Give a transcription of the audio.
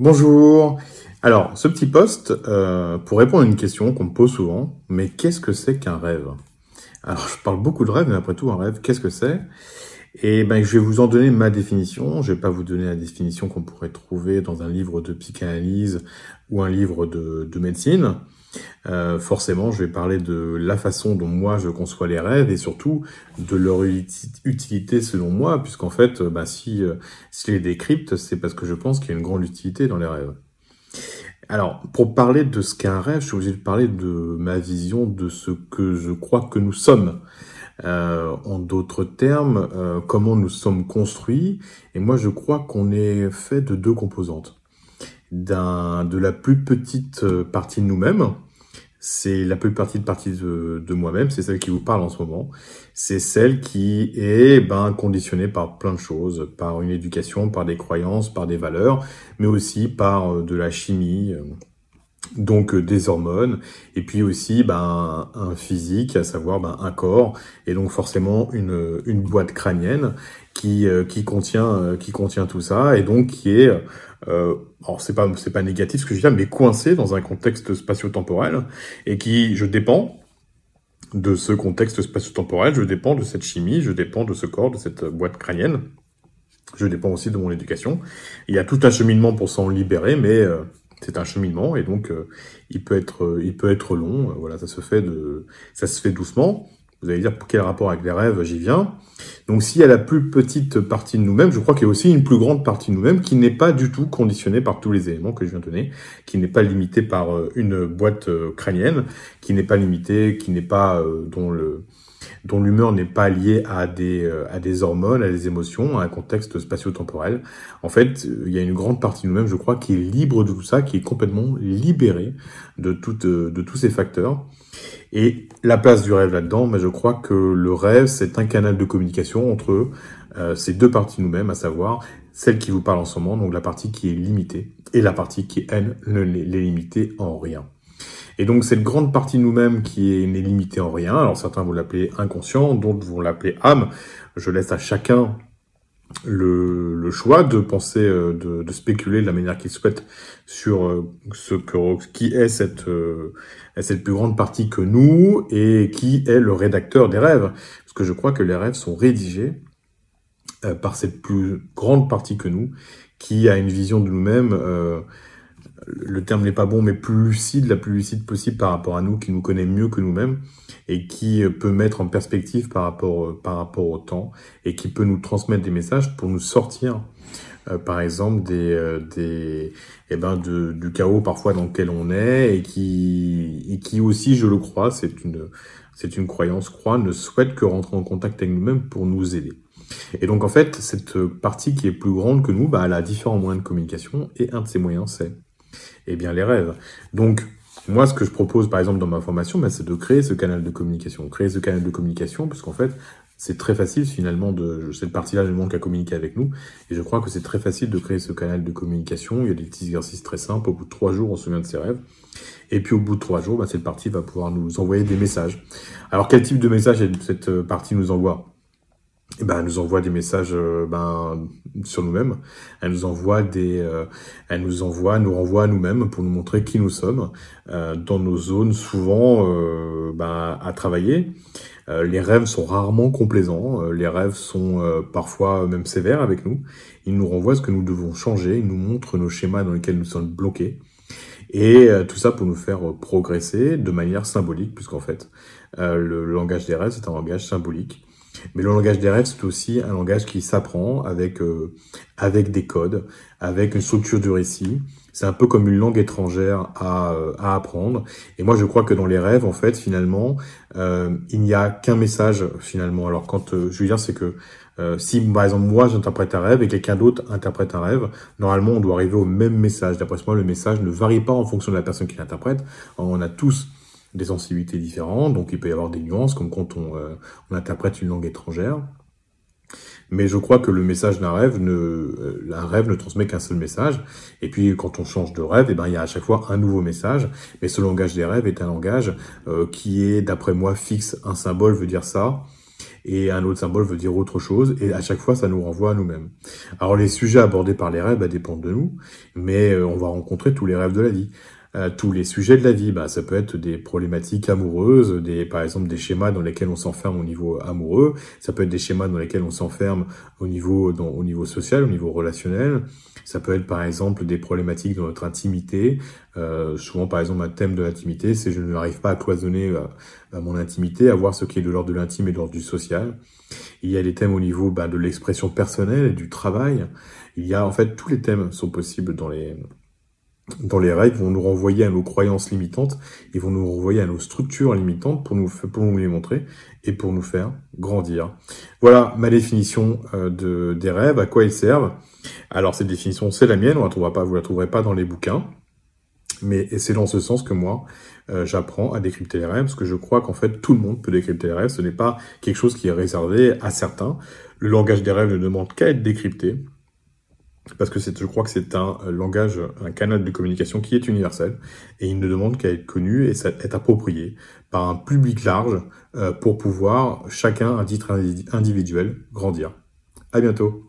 Bonjour. Alors, ce petit post, euh, pour répondre à une question qu'on me pose souvent, mais qu'est-ce que c'est qu'un rêve? Alors, je parle beaucoup de rêve, mais après tout, un rêve, qu'est-ce que c'est? Et ben, je vais vous en donner ma définition. Je vais pas vous donner la définition qu'on pourrait trouver dans un livre de psychanalyse ou un livre de médecine. Euh, forcément, je vais parler de la façon dont moi je conçois les rêves et surtout de leur utilité selon moi, puisqu'en fait, bah, si, euh, si les décrypte, c'est parce que je pense qu'il y a une grande utilité dans les rêves. Alors, pour parler de ce qu'est un rêve, je suis obligé de parler de ma vision de ce que je crois que nous sommes. Euh, en d'autres termes, euh, comment nous sommes construits. Et moi, je crois qu'on est fait de deux composantes. D'un, de la plus petite partie de nous-mêmes, c'est la plus partie de, de moi-même, c'est celle qui vous parle en ce moment. C'est celle qui est ben, conditionnée par plein de choses, par une éducation, par des croyances, par des valeurs, mais aussi par euh, de la chimie, euh, donc euh, des hormones, et puis aussi ben, un physique, à savoir ben, un corps, et donc forcément une, une boîte crânienne qui, qui, contient, qui contient tout ça, et donc qui est euh, alors c'est pas c'est pas négatif ce que je dis mais coincé dans un contexte spatio-temporel et qui je dépends de ce contexte spatio-temporel, je dépends de cette chimie, je dépends de ce corps, de cette boîte crânienne. Je dépends aussi de mon éducation. Il y a tout un cheminement pour s'en libérer, mais euh, c'est un cheminement et donc euh, il peut être il peut être long. voilà, ça se fait de ça se fait doucement. Vous allez dire pour quel rapport avec les rêves j'y viens. Donc s'il y a la plus petite partie de nous-mêmes, je crois qu'il y a aussi une plus grande partie de nous-mêmes qui n'est pas du tout conditionnée par tous les éléments que je viens de donner, qui n'est pas limitée par euh, une boîte euh, crânienne, qui n'est pas limitée, qui n'est pas euh, dont le dont l'humeur n'est pas liée à des, à des hormones, à des émotions, à un contexte spatio-temporel. En fait, il y a une grande partie de nous-mêmes, je crois, qui est libre de tout ça, qui est complètement libérée de, toute, de tous ces facteurs. Et la place du rêve là-dedans, mais je crois que le rêve, c'est un canal de communication entre euh, ces deux parties nous-mêmes, à savoir celle qui vous parle en ce moment, donc la partie qui est limitée, et la partie qui, elle, ne l'est limitée en rien. Et donc cette grande partie de nous-mêmes qui n'est limitée en rien, alors certains vont l'appeler inconscient, d'autres vont l'appeler âme, je laisse à chacun le, choix de penser, euh, de, de, spéculer de la manière qu'il souhaite sur euh, ce que qui est cette euh, cette plus grande partie que nous et qui est le rédacteur des rêves. Parce que je crois que les rêves sont rédigés par cette plus grande partie que nous, qui a une vision de nous-mêmes le terme n'est pas bon, mais plus lucide, la plus lucide possible par rapport à nous, qui nous connaît mieux que nous-mêmes et qui peut mettre en perspective par rapport, par rapport au temps et qui peut nous transmettre des messages pour nous sortir, euh, par exemple, des, euh, des, eh ben, de, du chaos parfois dans lequel on est et qui, et qui aussi, je le crois, c'est une, c'est une croyance, croit, ne souhaite que rentrer en contact avec nous-mêmes pour nous aider. Et donc en fait, cette partie qui est plus grande que nous, bah, elle a différents moyens de communication et un de ces moyens, c'est eh bien les rêves. Donc, moi, ce que je propose, par exemple, dans ma formation, ben, c'est de créer ce canal de communication. Créer ce canal de communication, parce qu'en fait, c'est très facile, finalement, de cette partie-là, ne manque à communiquer avec nous. Et je crois que c'est très facile de créer ce canal de communication. Il y a des petits exercices très simples. Au bout de trois jours, on se souvient de ses rêves. Et puis, au bout de trois jours, ben, cette partie va pouvoir nous envoyer des messages. Alors, quel type de message cette partie nous envoie? Ben, elle nous envoie des messages euh, ben, sur nous-mêmes. Elle nous envoie des, euh, elle nous envoie, nous renvoie à nous-mêmes pour nous montrer qui nous sommes euh, dans nos zones souvent ben, à travailler. les rêves sont rarement complaisants. les rêves sont parfois même sévères avec nous. Ils nous renvoient ce que nous devons changer. Ils nous montrent nos schémas dans lesquels nous sommes bloqués. Et tout ça pour nous faire progresser de manière symbolique, puisqu'en fait, le langage des rêves, c'est un langage symbolique mais le langage des rêves, c'est aussi un langage qui s'apprend avec euh, avec des codes, avec une structure du récit. C'est un peu comme une langue étrangère à, euh, à apprendre. Et moi, je crois que dans les rêves, en fait, finalement, euh, il n'y a qu'un message finalement. Alors, quand je veux dire, c'est que si par exemple moi j'interprète un rêve et quelqu'un d'autre interprète un rêve, normalement on doit arriver au même message. D'après moi, le message ne varie pas en fonction de la personne qui l'interprète. On a tous des sensibilités différentes, donc il peut y avoir des nuances, comme quand on, euh, on interprète une langue étrangère. Mais je crois que le message d'un rêve ne, euh, un rêve ne transmet qu'un seul message. Et puis quand on change de rêve, et eh ben il y a à chaque fois un nouveau message. Mais ce langage des rêves est un langage euh, qui est, d'après moi, fixe. Un symbole veut dire ça. et un autre symbole veut dire autre chose, et à chaque fois, ça nous renvoie à nous-mêmes. Alors, les sujets abordés par les rêves bah, dépendent de nous, mais on va rencontrer tous les rêves de la vie. Tous les sujets de la vie. Bah, ça peut être des problématiques amoureuses, des, par exemple des schémas dans lesquels on s'enferme au niveau amoureux. Ça peut être des schémas dans lesquels on s'enferme au niveau, au niveau social, au niveau relationnel. Ça peut être par exemple des problématiques dans notre intimité. Euh, souvent, par exemple, un thème de l'intimité, c'est je n'arrive pas à cloisonner euh, mon intimité, à voir ce qui est de l'ordre de l'intime et de l'ordre du social. Il y a des thèmes au niveau bah, de l'expression personnelle et du travail. Il y a en fait tous les thèmes sont possibles dans les dans les règles vont nous renvoyer à nos croyances limitantes, ils vont nous renvoyer à nos structures limitantes pour nous, pour nous les montrer et pour nous faire grandir. Voilà ma définition euh, de, des rêves, à quoi ils servent. Alors cette définition, c'est la mienne, on la trouvera pas, vous la trouverez pas dans les bouquins. Mais c'est dans ce sens que moi, euh, j'apprends à décrypter les rêves, parce que je crois qu'en fait, tout le monde peut décrypter les rêves. Ce n'est pas quelque chose qui est réservé à certains. Le langage des rêves ne demande qu'à être décrypté parce que je crois que c'est un euh, langage, un canal de communication qui est universel et il ne demande qu'à être connu et être approprié par un public large euh, pour pouvoir chacun à titre individuel grandir. À bientôt.